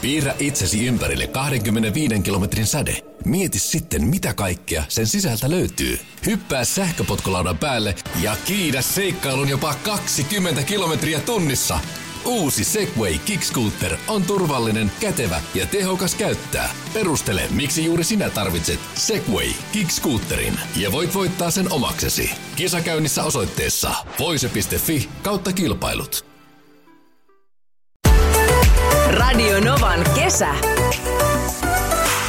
Piirrä itsesi ympärille 25 kilometrin säde. Mieti sitten, mitä kaikkea sen sisältä löytyy. Hyppää sähköpotkulaudan päälle ja kiidä seikkailun jopa 20 kilometriä tunnissa. Uusi Segway Kickscooter on turvallinen, kätevä ja tehokas käyttää. Perustele, miksi juuri sinä tarvitset Segway Kickscooterin ja voit voittaa sen omaksesi. Kisakäynnissä osoitteessa voise.fi kautta kilpailut. Radio Novan kesä.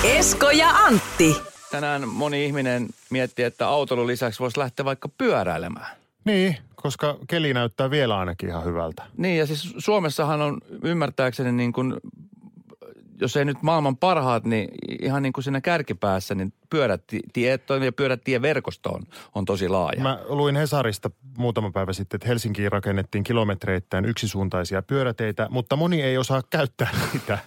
Esko ja Antti. Tänään moni ihminen miettii, että autolun lisäksi voisi lähteä vaikka pyöräilemään. Niin, koska keli näyttää vielä ainakin ihan hyvältä. Niin ja siis Suomessahan on ymmärtääkseni niin kuin, jos ei nyt maailman parhaat, niin ihan niin kuin siinä kärkipäässä, niin pyörätiet ja pyörätieverkosto on, tosi laaja. Mä luin Hesarista muutama päivä sitten, että Helsinkiin rakennettiin kilometreittäin yksisuuntaisia pyöräteitä, mutta moni ei osaa käyttää niitä.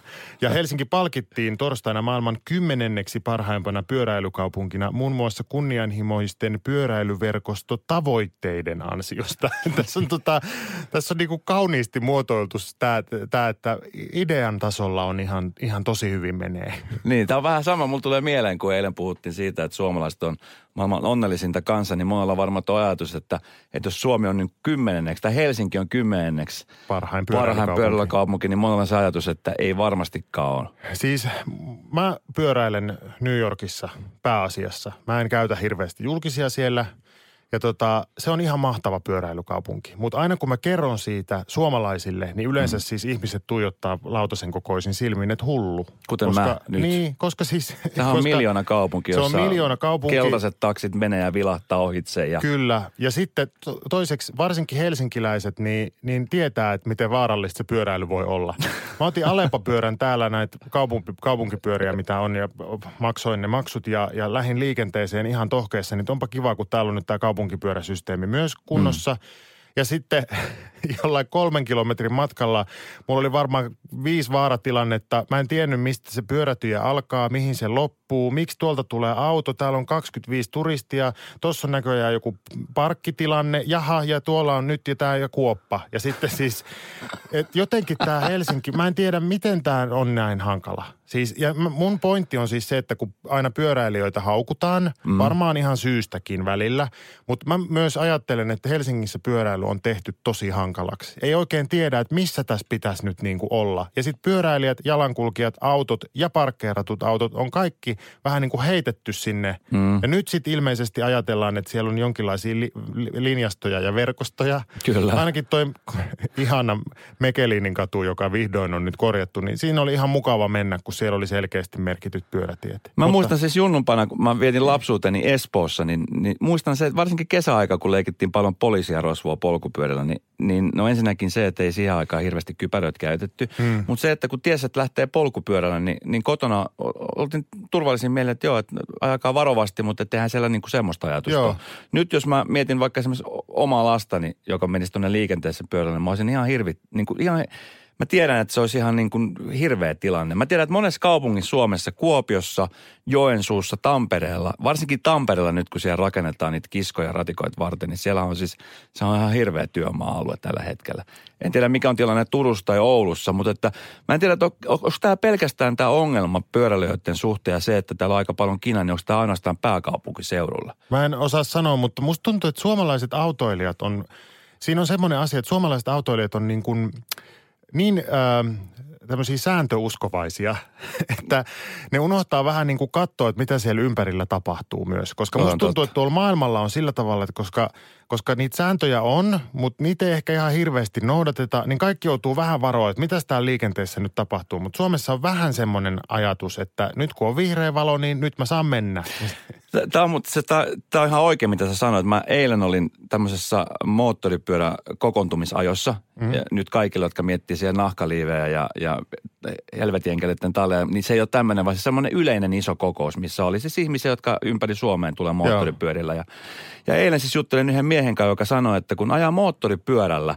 Ja Helsinki palkittiin torstaina maailman kymmenenneksi parhaimpana pyöräilykaupunkina muun muassa kunnianhimoisten pyöräilyverkosto tavoitteiden ansiosta. tässä on, tota, tässä on niinku kauniisti muotoiltu tämä, että idean tasolla on ihan, ihan tosi hyvin menee. Niin, tämä on vähän sama. Mulla tulee mieleen, kun eilen puhuttiin siitä, että suomalaiset on maailman onnellisinta kansa, niin monella varmaan tuo ajatus, että, että jos Suomi on nyt kymmenenneksi tai Helsinki on kymmenenneksi parhain pyöräilykaupunki, niin monella on se ajatus, että ei varmastikaan ole. Siis mä pyöräilen New Yorkissa pääasiassa. Mä en käytä hirveästi julkisia siellä – ja tota, se on ihan mahtava pyöräilykaupunki. Mutta aina kun mä kerron siitä suomalaisille, niin yleensä mm. siis ihmiset tuijottaa lautasen kokoisin silmin, että hullu. Kuten koska, mä nyt. Niin, koska siis... Tämä on miljoona kaupunki, se on miljoona kaupunki. keltaiset taksit menee ja vilahtaa ohitse. Ja... Kyllä. Ja sitten toiseksi, varsinkin helsinkiläiset, niin, niin tietää, että miten vaarallista se pyöräily voi olla. Mä otin Alepa-pyörän täällä näitä kaupunki, kaupunkipyöriä, mitä on, ja maksoin ne maksut ja, ja lähin liikenteeseen ihan tohkeessa. Niin onpa kiva, kun täällä on nyt tämä kaupunki kaupunkipyöräsysteemi myös kunnossa. Mm. Ja sitten jollain kolmen kilometrin matkalla mulla oli varmaan viisi vaaratilannetta. Mä en tiennyt, mistä se pyörätyjä alkaa, mihin se loppuu, miksi tuolta tulee auto. Täällä on 25 turistia, tuossa on näköjään joku parkkitilanne. Jaha, ja tuolla on nyt ja tämä ja kuoppa. Ja sitten siis, et jotenkin tämä Helsinki, mä en tiedä, miten tämä on näin hankala. Siis, ja mun pointti on siis se, että kun aina pyöräilijöitä haukutaan, mm. varmaan ihan syystäkin välillä, mutta mä myös ajattelen, että Helsingissä pyöräily on tehty tosi hankalaksi. Ei oikein tiedä, että missä tässä pitäisi nyt niin kuin olla. Ja sitten pyöräilijät, jalankulkijat, autot ja parkkeeratut autot on kaikki vähän niin kuin heitetty sinne. Mm. Ja nyt sitten ilmeisesti ajatellaan, että siellä on jonkinlaisia li- linjastoja ja verkostoja. Kyllä. Ainakin toi ihana Mekelinin katu, joka vihdoin on nyt korjattu, niin siinä oli ihan mukava mennä, kun siellä oli selkeästi merkityt pyörätiet. Mä Mutta... muistan siis junnumpana, kun mä vietin lapsuuteni Espoossa, niin, niin muistan se, että varsinkin kesäaika, kun leikittiin paljon poliisia rosvoa polkupyörällä, niin, niin no ensinnäkin se, että ei siihen aikaan hirveästi kypäröitä käytetty. Hmm. Mutta se, että kun tiesi, että lähtee polkupyörällä, niin, niin kotona oltiin turvallisin mieleen, että joo, että ajakaa varovasti, mutta tehdään siellä niin kuin semmoista ajatusta. Joo. Nyt jos mä mietin vaikka esimerkiksi omaa lastani, joka menisi tuonne liikenteessä pyörällä, niin mä olisin ihan hirvi, niin kuin ihan Mä tiedän, että se olisi ihan niin kuin hirveä tilanne. Mä tiedän, että monessa kaupungissa Suomessa, Kuopiossa, Joensuussa, Tampereella, varsinkin Tampereella nyt kun siellä rakennetaan niitä kiskoja ratikoita varten, niin siellä on siis, se on ihan hirveä työmaa-alue tällä hetkellä. En tiedä mikä on tilanne Turussa tai Oulussa, mutta että mä en tiedä, että on, onko tämä pelkästään tämä ongelma pyöräilijöiden suhteen ja se, että täällä on aika paljon kina, niin onko tämä ainoastaan pääkaupunkiseudulla? Mä en osaa sanoa, mutta musta tuntuu, että suomalaiset autoilijat on, siinä on semmoinen asia, että suomalaiset autoilijat on niin kuin – niin äh, tämmöisiä sääntöuskovaisia, että ne unohtaa vähän niin kuin katsoa, että mitä siellä ympärillä tapahtuu myös. Koska musta tuntuu, totta. että tuolla maailmalla on sillä tavalla, että koska – koska niitä sääntöjä on, mutta niitä ei ehkä ihan hirveästi noudateta, niin kaikki joutuu vähän varoa, että mitä täällä liikenteessä nyt tapahtuu. Mutta Suomessa on vähän semmoinen ajatus, että nyt kun on vihreä valo, niin nyt mä saan mennä. Tämä on, se, tämä, tämä on ihan oikein, mitä sä sanoit. Mä eilen olin tämmöisessä moottoripyörä kokoontumisajossa. Mm. Ja nyt kaikille, jotka miettii siellä nahkaliivejä ja, ja helvetienkeleiden taleja, niin se ei ole tämmöinen, vaan se semmoinen yleinen iso kokous, missä oli siis ihmisiä, jotka ympäri Suomeen tulee moottoripyörillä. Ja, ja eilen siis juttelin yhden miehen kanssa, joka sanoi, että kun ajaa moottoripyörällä,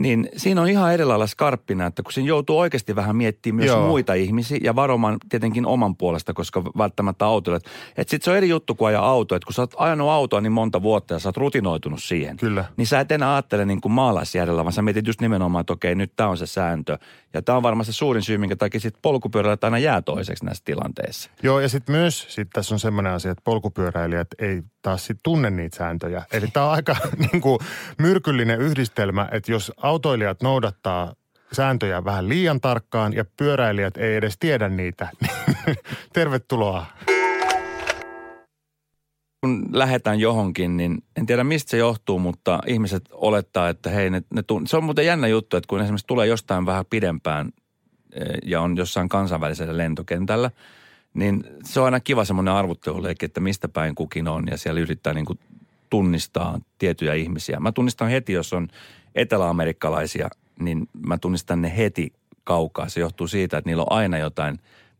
niin siinä on ihan eri lailla skarppina, että kun siinä joutuu oikeasti vähän miettimään myös Joo. muita ihmisiä ja varomaan tietenkin oman puolesta, koska välttämättä autoilet. Että sit se on eri juttu kuin ajaa auto, että kun sä oot ajanut autoa niin monta vuotta ja sä oot rutinoitunut siihen. Kyllä. Niin sä et enää ajattele niin kuin maalaisjärjellä, vaan sä mietit just nimenomaan, että okei, nyt tämä on se sääntö. Ja tämä on varmaan se suurin syy, minkä takia sit polkupyörällä aina jää toiseksi näissä tilanteissa. Joo, ja sitten myös sit tässä on semmoinen asia, että polkupyöräilijät ei taas sit tunne niitä sääntöjä. Eli tämä on aika niin kuin myrkyllinen yhdistelmä, että jos autoilijat noudattaa sääntöjä vähän liian tarkkaan ja pyöräilijät ei edes tiedä niitä, tervetuloa. kun lähdetään johonkin, niin en tiedä mistä se johtuu, mutta ihmiset olettaa, että hei, ne, ne tun- se on muuten jännä juttu, että kun esimerkiksi tulee jostain vähän pidempään eh, ja on jossain kansainvälisellä lentokentällä, niin se on aina kiva semmoinen arvotteluleikki, että mistä päin kukin on ja siellä yrittää niin kuin tunnistaa tiettyjä ihmisiä. Mä tunnistan heti, jos on eteläamerikkalaisia, niin mä tunnistan ne heti kaukaa. Se johtuu siitä, että niillä on aina jotain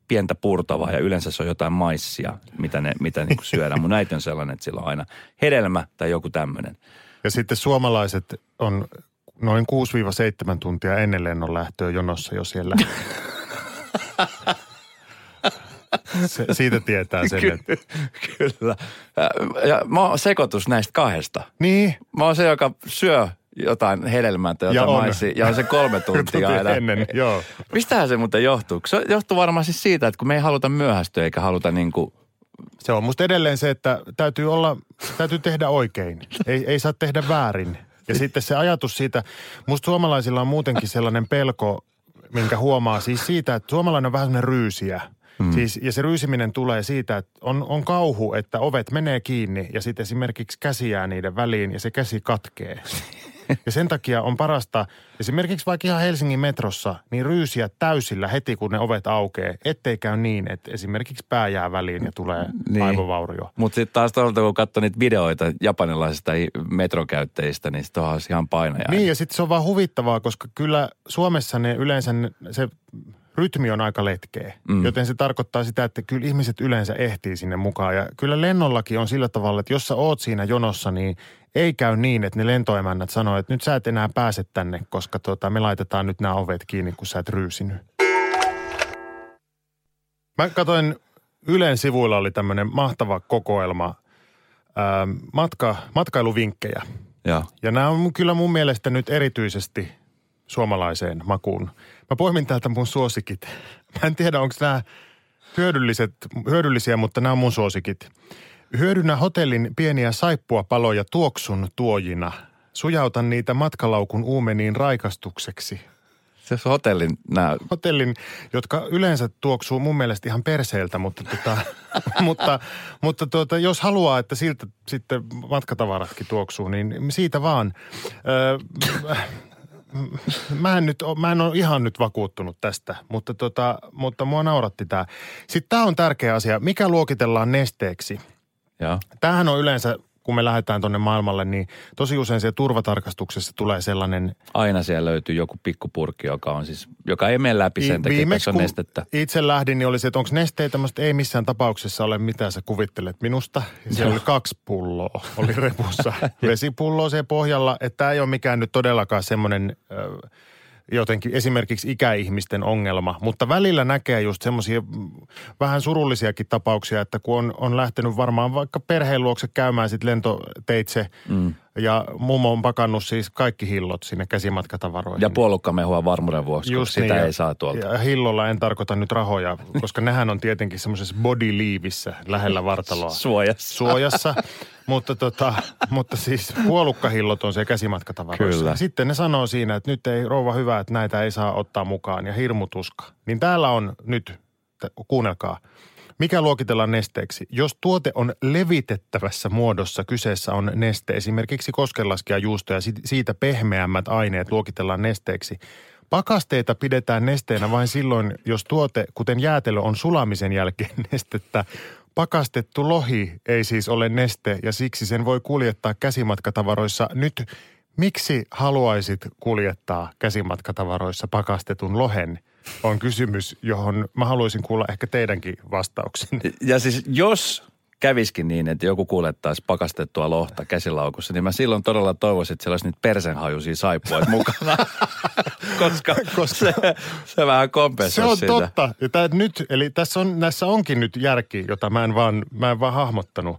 pientä purtavaa ja yleensä se on jotain maissia, mitä ne mitä niin syödään. Mun äiti on sellainen, että sillä on aina hedelmä tai joku tämmöinen. Ja sitten suomalaiset on noin 6-7 tuntia ennen lennon lähtöä jonossa jo siellä. Se, siitä tietää sen, että... Kyllä. Ja- Ja mä oon sekoitus näistä kahdesta. Niin, Mä oon se, joka syö jotain hedelmää tai Ja jotain maissia ja on se kolme tuntia tuntia aina. ennen, joo. Mistähän se muuten johtuu? Se johtuu varmaan siis siitä, että kun me ei haluta myöhästyä eikä haluta niin kuin, Se on musta edelleen se, että täytyy olla, täytyy tehdä oikein. Ei, ei saa tehdä väärin. Ja sitten se ajatus siitä, musta suomalaisilla on muutenkin sellainen pelko, minkä huomaa siis siitä, että suomalainen on vähän sellainen ryysiä. Mm. Siis, ja se ryysiminen tulee siitä, että on, on kauhu, että ovet menee kiinni ja sitten esimerkiksi käsi jää niiden väliin ja se käsi katkee. Ja sen takia on parasta, esimerkiksi vaikka ihan Helsingin metrossa, niin ryysiä täysillä heti kun ne ovet aukeaa, ettei käy niin, että esimerkiksi pää jää väliin ja tulee Niin. niin. aivovaurio. Mutta sitten taas toisaalta, kun katsoo niitä videoita japanilaisista metrokäyttäjistä, niin sitten on ihan painaja. Niin ja sitten se on vaan huvittavaa, koska kyllä Suomessa ne yleensä ne- se rytmi on aika letkeä. Mm. Joten se tarkoittaa sitä, että kyllä ihmiset yleensä ehtii sinne mukaan. Ja kyllä lennollakin on sillä tavalla, että jos sä oot siinä jonossa, niin ei käy niin, että ne lentoemännät sanoo, että nyt sä et enää pääse tänne, koska tota, me laitetaan nyt nämä ovet kiinni, kun sä et ryysinyt. Mä katsoin Ylen sivuilla oli tämmöinen mahtava kokoelma ää, matka, matkailuvinkkejä. Joo. Ja nämä on kyllä mun mielestä nyt erityisesti suomalaiseen makuun. Mä poimin täältä mun suosikit. Mä en tiedä, onko nämä hyödylliset, hyödyllisiä, mutta nämä on mun suosikit. Hyödynnä hotellin pieniä saippuapaloja tuoksun tuojina. Sujauta niitä matkalaukun uumeniin raikastukseksi. Se on hotellin nämä Hotellin, jotka yleensä tuoksuu mun mielestä ihan perseeltä, mutta, tota, mutta, mutta tuota, jos haluaa, että siltä sitten matkatavaratkin tuoksuu, niin siitä vaan. Öö, mä en, nyt, mä en ole ihan nyt vakuuttunut tästä, mutta, tota, mutta mua nauratti tämä. Sitten tämä on tärkeä asia. Mikä luokitellaan nesteeksi? Joo. Tämähän on yleensä, kun me lähdetään tuonne maailmalle, niin tosi usein siellä turvatarkastuksessa tulee sellainen Aina siellä löytyy joku pikkupurkki, joka on siis, joka ei mene läpi sen takia, että se on nestettä. itse lähdin, niin oli se, että onko nesteitä, että ei missään tapauksessa ole mitään sä kuvittelet minusta. Siellä oli kaksi pulloa, oli repussa. Vesipulloa siellä pohjalla, että tämä ei ole mikään nyt todellakaan semmoinen ö, jotenkin esimerkiksi ikäihmisten ongelma. Mutta välillä näkee just semmoisia vähän surullisiakin tapauksia, että kun on, on lähtenyt varmaan vaikka perheen luokse käymään sitten lentoteitse mm. ja mummo on pakannut siis kaikki hillot sinne käsimatkatavaroihin. Ja puolukkamehua varmuuden vuoksi, kun sitä niin, ei saa tuolta. Ja hillolla en tarkoita nyt rahoja, koska nehän on tietenkin semmoisessa body leavissä lähellä vartaloa. Suojassa. Suojassa. mutta, tota, mutta siis puolukkahillot on se käsimatkatavaroissa. Kyllä. Sitten ne sanoo siinä, että nyt ei rouva hyvä, että näitä ei saa ottaa mukaan ja hirmutuska. Niin täällä on nyt, kuunnelkaa, mikä luokitellaan nesteeksi? Jos tuote on levitettävässä muodossa, kyseessä on neste, esimerkiksi koskenlaskea juusto ja si- siitä pehmeämmät aineet luokitellaan nesteeksi. Pakasteita pidetään nesteenä vain silloin, jos tuote, kuten jäätelö, on sulamisen jälkeen nestettä. Pakastettu lohi ei siis ole neste ja siksi sen voi kuljettaa käsimatkatavaroissa. Nyt miksi haluaisit kuljettaa käsimatkatavaroissa pakastetun lohen? On kysymys, johon mä haluaisin kuulla ehkä teidänkin vastauksen. Ja siis jos käviskin niin, että joku kuljettaisi pakastettua lohta käsilaukussa, niin mä silloin todella toivoisin, että siellä olisi nyt persenhajuisia saippuja mukana, koska, koska se, se vähän kompensoi Se on sitä. totta. Ja tää nyt, eli tässä on, näissä onkin nyt järki, jota mä en vaan, mä en vaan hahmottanut.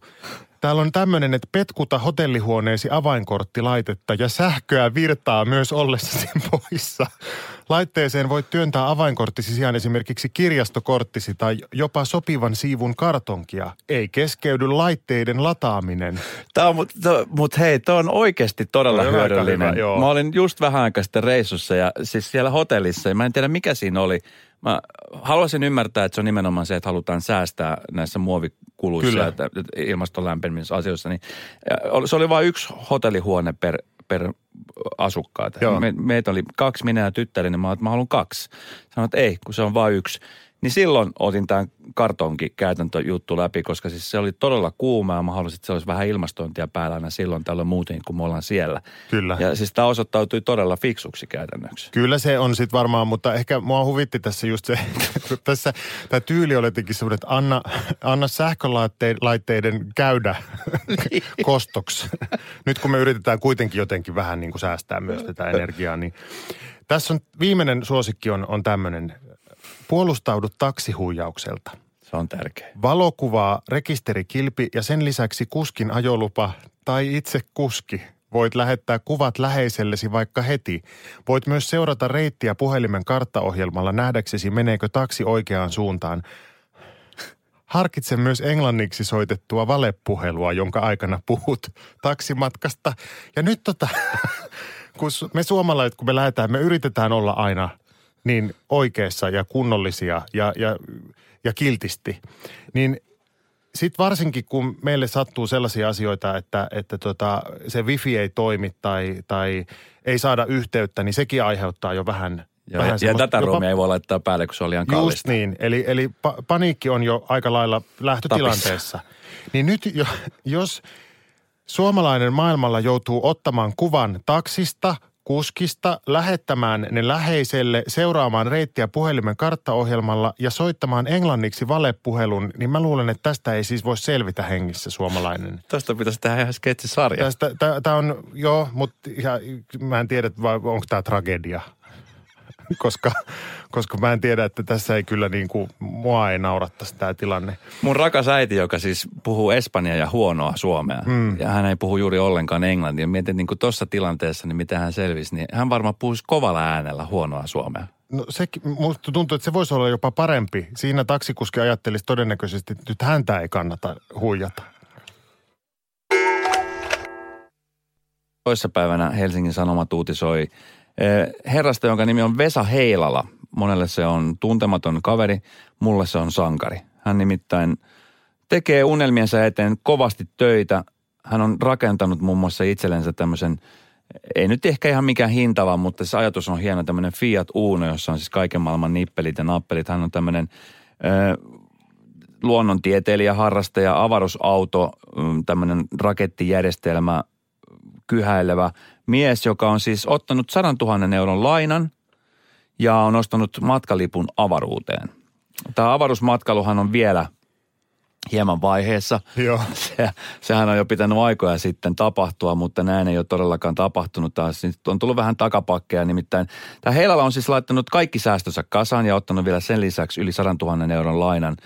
Täällä on tämmöinen, että petkuta hotellihuoneesi avainkorttilaitetta ja sähköä virtaa myös ollessasi poissa. Laitteeseen voit työntää avainkorttisi sijaan esimerkiksi kirjastokorttisi tai jopa sopivan siivun kartonkia. Ei keskeydy laitteiden lataaminen. Tämä on, mutta mut hei, tuo on oikeasti todella on hyödyllinen. hyvä, joo. mä olin just vähän aikaa sitten reissussa ja siis siellä hotellissa, ja mä en tiedä mikä siinä oli. Mä haluaisin ymmärtää, että se on nimenomaan se, että halutaan säästää näissä muovikuluissa Kyllä. ja ilmaston lämpenemisessä. Niin, se oli vain yksi hotellihuone per, per asukkaat. Me, meitä oli kaksi, minä ja tyttäri, niin mä, mä haluan kaksi. Sanoin, että ei, kun se on vain yksi. Niin silloin otin tämän kartonki käytäntöjuttu läpi, koska siis se oli todella kuuma ja mä halusin, että se olisi vähän ilmastointia päällä aina silloin tällöin muuten, kun me ollaan siellä. Kyllä. Ja siis tämä osoittautui todella fiksuksi käytännöksi. Kyllä se on sitten varmaan, mutta ehkä mua huvitti tässä just se, kun tässä tämä tyyli oli jotenkin semmoinen, että anna, anna sähkölaitteiden käydä kostoksi. Nyt kun me yritetään kuitenkin jotenkin vähän niin kuin säästää myös tätä energiaa, niin tässä on viimeinen suosikki on, on tämmöinen. Puolustaudu taksihuijaukselta. Se on tärkeä. Valokuvaa, rekisterikilpi ja sen lisäksi kuskin ajolupa tai itse kuski. Voit lähettää kuvat läheisellesi vaikka heti. Voit myös seurata reittiä puhelimen karttaohjelmalla nähdäksesi meneekö taksi oikeaan suuntaan. Harkitse myös englanniksi soitettua valepuhelua, jonka aikana puhut taksimatkasta. Ja nyt tota, kun me suomalaiset, kun me lähdetään, me yritetään olla aina niin oikeassa ja kunnollisia ja, ja, ja kiltisti. Niin sitten varsinkin, kun meille sattuu sellaisia asioita, että, että tota, se wifi ei toimi tai, tai ei saada yhteyttä, niin sekin aiheuttaa jo vähän Ja, vähän ja tätä jopa- ruumia ei voi laittaa päälle, kun se on liian Just kallista. niin. Eli, eli pa- paniikki on jo aika lailla lähtötilanteessa. Niin nyt jo, jos suomalainen maailmalla joutuu ottamaan kuvan taksista, kuskista, lähettämään ne läheiselle, seuraamaan reittiä puhelimen karttaohjelmalla ja soittamaan englanniksi valepuhelun, niin mä luulen, että tästä ei siis voi selvitä hengissä suomalainen. Tästä pitäisi tehdä ihan sketsisarja. Tästä, tämä on, joo, mutta mä en tiedä, onko tämä tragedia. koska, koska mä en tiedä, että tässä ei kyllä niin kuin, mua ei naurattaisi tämä tilanne. Mun rakas äiti, joka siis puhuu espanjaa ja huonoa suomea, mm. ja hän ei puhu juuri ollenkaan englantia. Mietin niin kuin tuossa tilanteessa, niin miten hän selvisi, niin hän varmaan puhuisi kovalla äänellä huonoa suomea. No se, musta tuntuu, että se voisi olla jopa parempi. Siinä taksikuski ajattelisi todennäköisesti, että nyt häntä ei kannata huijata. Toissapäivänä Helsingin Sanomat uutisoi herrasta, jonka nimi on Vesa Heilala. Monelle se on tuntematon kaveri, mulle se on sankari. Hän nimittäin tekee unelmiensa eteen kovasti töitä. Hän on rakentanut muun muassa itsellensä tämmöisen, ei nyt ehkä ihan mikään hintava, mutta se ajatus on hieno, tämmöinen Fiat Uno, jossa on siis kaiken maailman nippelit ja nappelit. Hän on tämmöinen ö, luonnontieteilijä, harrastaja, avaruusauto, mm, tämmöinen rakettijärjestelmä, kyhäilevä mies, joka on siis ottanut 100 000 euron lainan ja on ostanut matkalipun avaruuteen. Tämä avaruusmatkailuhan on vielä hieman vaiheessa. Joo. Se, sehän on jo pitänyt aikoja sitten tapahtua, mutta näin ei ole todellakaan tapahtunut taas. Nyt on tullut vähän takapakkeja, nimittäin tämä Heilala on siis laittanut kaikki säästönsä kasaan ja ottanut vielä sen lisäksi yli 100 000 euron lainan.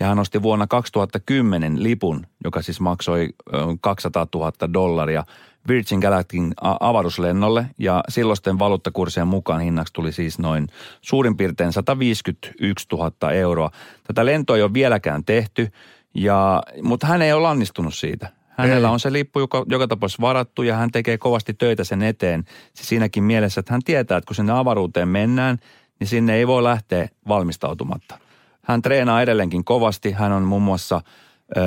Ja hän osti vuonna 2010 lipun, joka siis maksoi ö, 200 000 dollaria Virgin Galacticin avaruuslennolle ja silloisten valuuttakurssien mukaan hinnaksi tuli siis noin suurin piirtein 151 000 euroa. Tätä lentoa ei ole vieläkään tehty, ja, mutta hän ei ole lannistunut siitä. Hänellä on se lippu joka, joka tapauksessa varattu ja hän tekee kovasti töitä sen eteen. Siinäkin mielessä, että hän tietää, että kun sinne avaruuteen mennään, niin sinne ei voi lähteä valmistautumatta. Hän treenaa edelleenkin kovasti. Hän on muun muassa ö,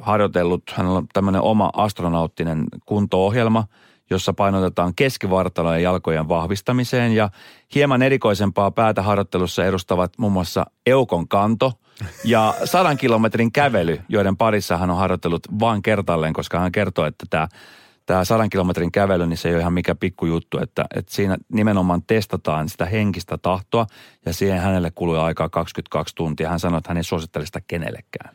harjoitellut, hänellä on tämmöinen oma astronauttinen kunto-ohjelma, jossa painotetaan keskivartalo ja jalkojen vahvistamiseen. Ja hieman erikoisempaa päätä harjoittelussa edustavat muun muassa eukon kanto ja sadan kilometrin kävely, joiden parissa hän on harjoitellut vain kertalleen, koska hän kertoo, että tämä tämä sadan kilometrin kävely, niin se ei ole ihan mikä pikkujuttu, että, että siinä nimenomaan testataan sitä henkistä tahtoa ja siihen hänelle kului aikaa 22 tuntia. Hän sanoi, että hän ei suosittele sitä kenellekään.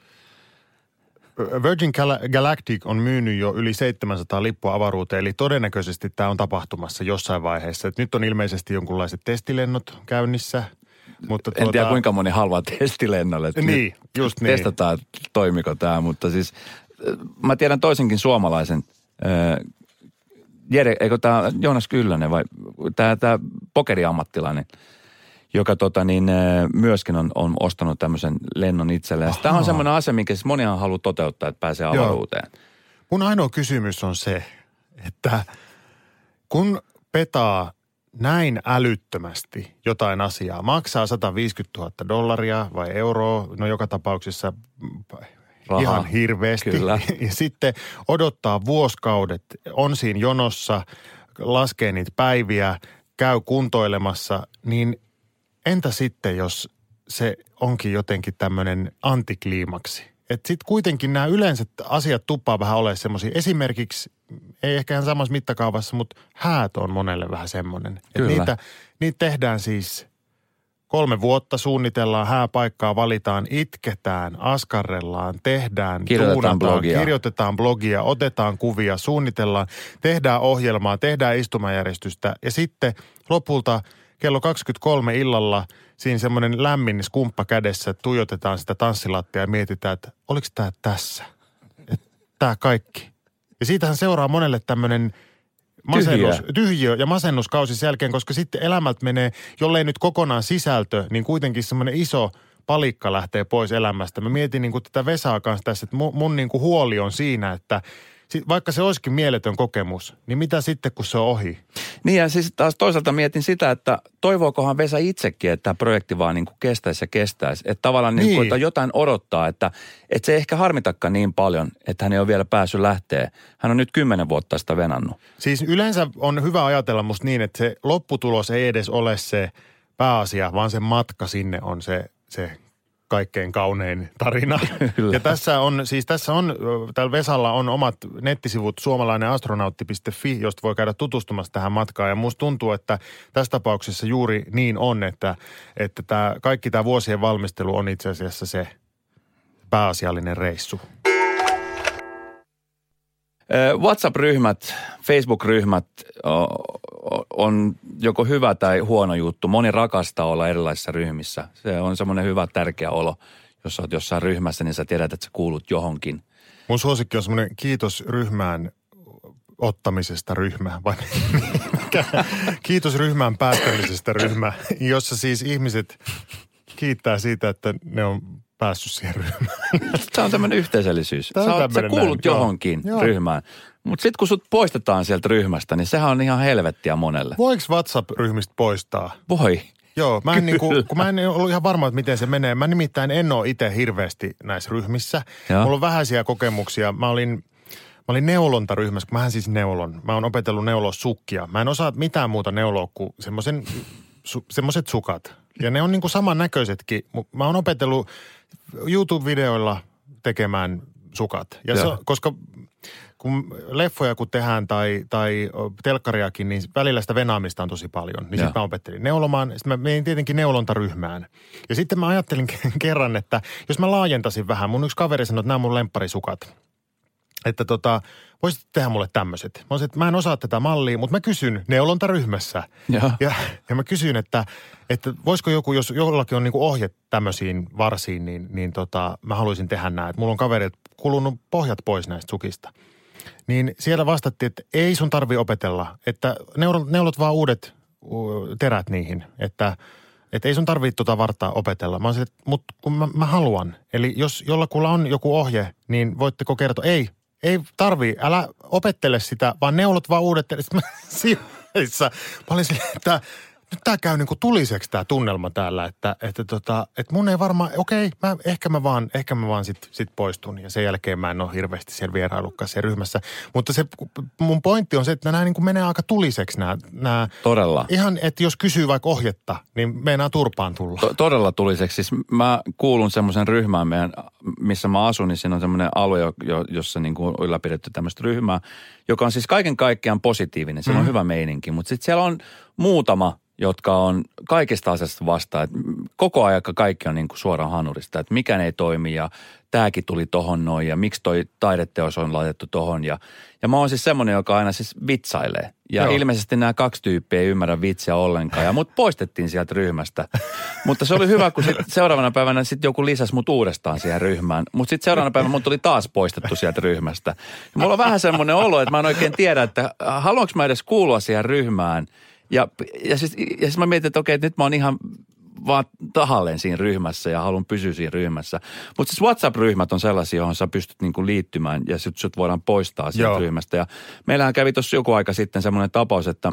Virgin Gal- Galactic on myynyt jo yli 700 lippua avaruuteen, eli todennäköisesti tämä on tapahtumassa jossain vaiheessa. Et nyt on ilmeisesti jonkunlaiset testilennot käynnissä. Mutta En tiedä kuinka moni haluaa testilennolle. että Niin, just niin. Testataan, toimiko tämä, mutta siis äh, mä tiedän toisenkin suomalaisen, äh, Jere, eikö tämä Joonas Kyllönen vai tämä, tämä pokeriammattilainen, joka tota niin, myöskin on, on ostanut tämmöisen lennon itselleen. Tämä on semmoinen asia, minkä siis monihan haluaa toteuttaa, että pääsee Joo. avaruuteen. Mun ainoa kysymys on se, että kun petaa näin älyttömästi jotain asiaa, maksaa 150 000 dollaria vai euroa, no joka tapauksessa Rahaa. ihan hirveästi. Kyllä. Ja sitten odottaa vuosikaudet, on siinä jonossa, laskee niitä päiviä, käy kuntoilemassa, niin entä sitten, jos se onkin jotenkin tämmöinen antikliimaksi? Että sitten kuitenkin nämä yleensä asiat tuppaa vähän olemaan semmoisia. Esimerkiksi, ei ehkä ihan samassa mittakaavassa, mutta häät on monelle vähän semmoinen. Kyllä. niitä, niitä tehdään siis kolme vuotta, suunnitellaan hääpaikkaa, valitaan, itketään, askarrellaan, tehdään, Kirjoitetaan tuunataan, blogia. kirjoitetaan blogia, otetaan kuvia, suunnitellaan, tehdään ohjelmaa, tehdään istumajärjestystä ja sitten lopulta kello 23 illalla siinä semmoinen lämmin skumppa kädessä tuijotetaan sitä tanssilattia ja mietitään, että oliko tämä tässä? Tämä kaikki. Ja siitähän seuraa monelle tämmöinen masennus, Tyhjiö. tyhjiö ja masennuskausi sen jälkeen, koska sitten elämältä menee, jollei nyt kokonaan sisältö, niin kuitenkin semmoinen iso palikka lähtee pois elämästä. Mä mietin niin kuin tätä Vesaa kanssa tässä, että mun, mun niin kuin huoli on siinä, että vaikka se olisikin mieletön kokemus, niin mitä sitten, kun se on ohi? Niin ja siis taas toisaalta mietin sitä, että toivookohan Vesa itsekin, että tämä projekti vaan niin kuin kestäisi ja kestäisi. Että tavallaan niin. Niin kuin, että jotain odottaa, että, että se ei ehkä harmitakaan niin paljon, että hän ei ole vielä päässyt lähteä. Hän on nyt kymmenen vuotta sitä venannut. Siis yleensä on hyvä ajatella musta niin, että se lopputulos ei edes ole se pääasia, vaan se matka sinne on se, se kaikkein kaunein tarina. Kyllä. Ja tässä on, siis tässä on, täällä Vesalla on omat nettisivut suomalaineastronautti.fi, josta voi käydä tutustumassa tähän matkaan. Ja musta tuntuu, että tässä tapauksessa juuri niin on, että, että tämä, kaikki tämä vuosien valmistelu on itse asiassa se pääasiallinen reissu. Ö, WhatsApp-ryhmät, Facebook-ryhmät on joko hyvä tai huono juttu. Moni rakastaa olla erilaisissa ryhmissä. Se on semmoinen hyvä, tärkeä olo. Jos sä oot jossain ryhmässä, niin sä tiedät, että sä kuulut johonkin. Mun suosikki on semmoinen kiitos ryhmään ottamisesta ryhmä, vai kiitos ryhmään päättämisestä ryhmä, jossa siis ihmiset kiittää siitä, että ne on päässyt siihen ryhmään. Tämä on tämmöinen yhteisöllisyys. On Sä, oot, sä kuulut näin, johonkin Joo. ryhmään. Mutta sitten kun sut poistetaan sieltä ryhmästä, niin sehän on ihan helvettiä monelle. Voiko WhatsApp-ryhmistä poistaa? Voi. Joo, mä en, niinku, Kyllä. kun mä en ollut ihan varma, että miten se menee. Mä nimittäin en ole itse hirveästi näissä ryhmissä. Joo. Mulla on vähäisiä kokemuksia. Mä olin, mä olin neulontaryhmässä, kun mähän siis neulon. Mä oon opetellut neuloa sukkia. Mä en osaa mitään muuta neuloa kuin semmoisen, su, semmoiset sukat. Ja ne on niinku samannäköisetkin. Mä oon opetellut YouTube-videoilla tekemään sukat. Ja se, koska kun leffoja kun tehdään tai, tai telkkariakin, niin välillä sitä venaamista on tosi paljon. Niin sitten mä opettelin neulomaan. Sitten mä menin tietenkin neulontaryhmään. Ja sitten mä ajattelin kerran, että jos mä laajentaisin vähän. Mun yksi kaveri sanoi, että nämä on mun lempparisukat. Että tota, voisit tehdä mulle tämmöiset. Mä, olisin, että mä en osaa tätä mallia, mutta mä kysyn neulontaryhmässä. Joo. Ja, ja mä kysyin, että, että voisiko joku, jos jollakin on niinku ohje tämmöisiin varsiin, niin, niin tota, mä haluaisin tehdä nämä. Että mulla on kaverit kulunut pohjat pois näistä sukista. Niin siellä vastattiin, että ei sun tarvi opetella, että neulot, neulot vaan uudet terät niihin, että että ei sun tarvitse tota vartaa opetella. Mä olisin, että mut kun mä, mä haluan. Eli jos jollakulla on joku ohje, niin voitteko kertoa, ei, ei tarvii, älä opettele sitä, vaan neulot vaan uudet mä mä olin silleen, että nyt tää käy niinku tuliseksi tää tunnelma täällä, että, että, tota, että mun ei varmaan, okei, mä, ehkä mä vaan, ehkä mä vaan sit, sit poistun ja sen jälkeen mä en ole hirveästi siellä vierailukkaan siellä ryhmässä. Mutta se mun pointti on se, että nämä niinku menee aika tuliseksi nämä, nämä Todella. Ihan, että jos kysyy vaikka ohjetta, niin meinaa turpaan tulla. To- todella tuliseksi. Siis mä kuulun semmoisen ryhmään meidän, missä mä asun, niin siinä on semmoinen alue, jo, jo, jossa niin kuin on ylläpidetty tämmöistä ryhmää, joka on siis kaiken kaikkiaan positiivinen. Siellä on hyvä meininki, mutta sitten siellä on muutama jotka on kaikista asiasta vastaan. Että koko ajan kaikki on niin kuin suoraan hanurista, että mikään ei toimi ja tämäkin tuli tohon noin ja miksi toi taideteos on laitettu tohon. Ja, ja mä oon siis semmoinen, joka aina siis vitsailee. Ja Joo. ilmeisesti nämä kaksi tyyppiä ei ymmärrä vitsiä ollenkaan ja mut poistettiin sieltä ryhmästä. Mutta se oli hyvä, kun sit seuraavana päivänä sitten joku lisäsi mut uudestaan siihen ryhmään. Mutta sitten seuraavana päivänä mut tuli taas poistettu sieltä ryhmästä. Ja mulla on vähän semmoinen olo, että mä en oikein tiedä, että haluanko mä edes kuulua siihen ryhmään – ja, ja, siis, ja siis mä mietin, että okei, että nyt mä oon ihan vaan tahalleen siinä ryhmässä ja haluan pysyä siinä ryhmässä. Mutta siis WhatsApp-ryhmät on sellaisia, johon sä pystyt niinku liittymään ja sut, sut voidaan poistaa siitä Joo. ryhmästä. Ja meillähän kävi tuossa joku aika sitten semmoinen tapaus, että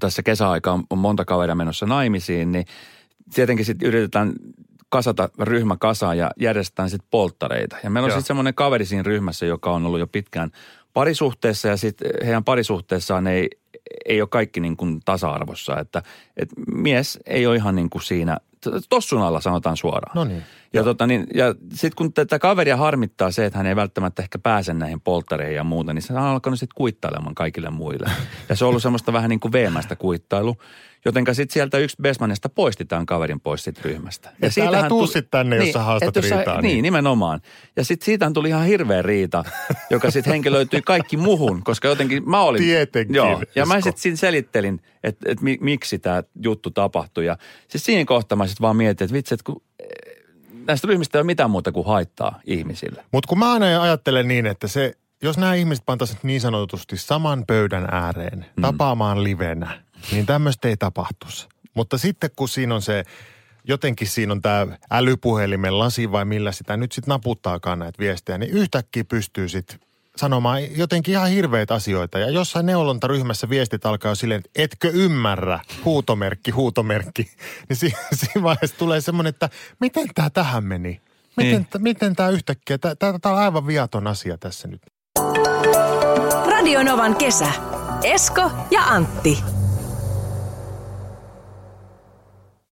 tässä kesäaikaan on monta kaveria menossa naimisiin, niin tietenkin sitten yritetään kasata ryhmä kasaan ja järjestetään sitten polttareita. Ja meillä on sitten semmoinen kaveri siinä ryhmässä, joka on ollut jo pitkään parisuhteessa ja sitten heidän parisuhteessaan ei, ei ole kaikki niin kuin tasa-arvossa. Että, että mies ei ole ihan niin kuin siinä, tossun alla sanotaan suoraan. No niin. Ja, tota, niin, ja sitten kun tätä kaveria harmittaa se, että hän ei välttämättä ehkä pääse näihin polttareihin ja muuta, niin se on alkanut sitten kuittailemaan kaikille muille. Ja se on ollut semmoista vähän niin kuin veemäistä kuittailu. Jotenka sitten sieltä yksi Besmanista poistetaan kaverin pois siitä ryhmästä. Ja siitä älä tuu sitten tänne, niin, jos sä haastat jos riitaa. Niin. niin, nimenomaan. Ja sitten siitä tuli ihan hirveä riita, joka sitten henkilöityi kaikki muhun, koska jotenkin mä olin... Tietenkin. Joo, ja mä sitten siinä selittelin, että, että miksi tämä juttu tapahtui. Ja siis siinä kohtaa mä sitten vaan mietin, että vitsi, että kun näistä ryhmistä ei ole mitään muuta kuin haittaa ihmisille. Mutta kun mä aina ajattelen niin, että se, jos nämä ihmiset pantaisiin niin sanotusti saman pöydän ääreen, mm. tapaamaan livenä, niin tämmöistä ei tapahtuisi. Mutta sitten kun siinä on se, jotenkin siinä on tämä älypuhelimen lasi vai millä sitä nyt sitten naputtaakaan näitä viestejä, niin yhtäkkiä pystyy sitten sanomaan jotenkin ihan hirveitä asioita. Ja jossain neulontaryhmässä viestit alkaa silleen, että etkö ymmärrä, huutomerkki, huutomerkki. Niin si- siinä vaiheessa tulee semmoinen, että miten tämä tähän meni? Miten, niin. t- miten tämä yhtäkkiä, tämä on aivan viaton asia tässä nyt. Radionovan kesä. Esko ja Antti.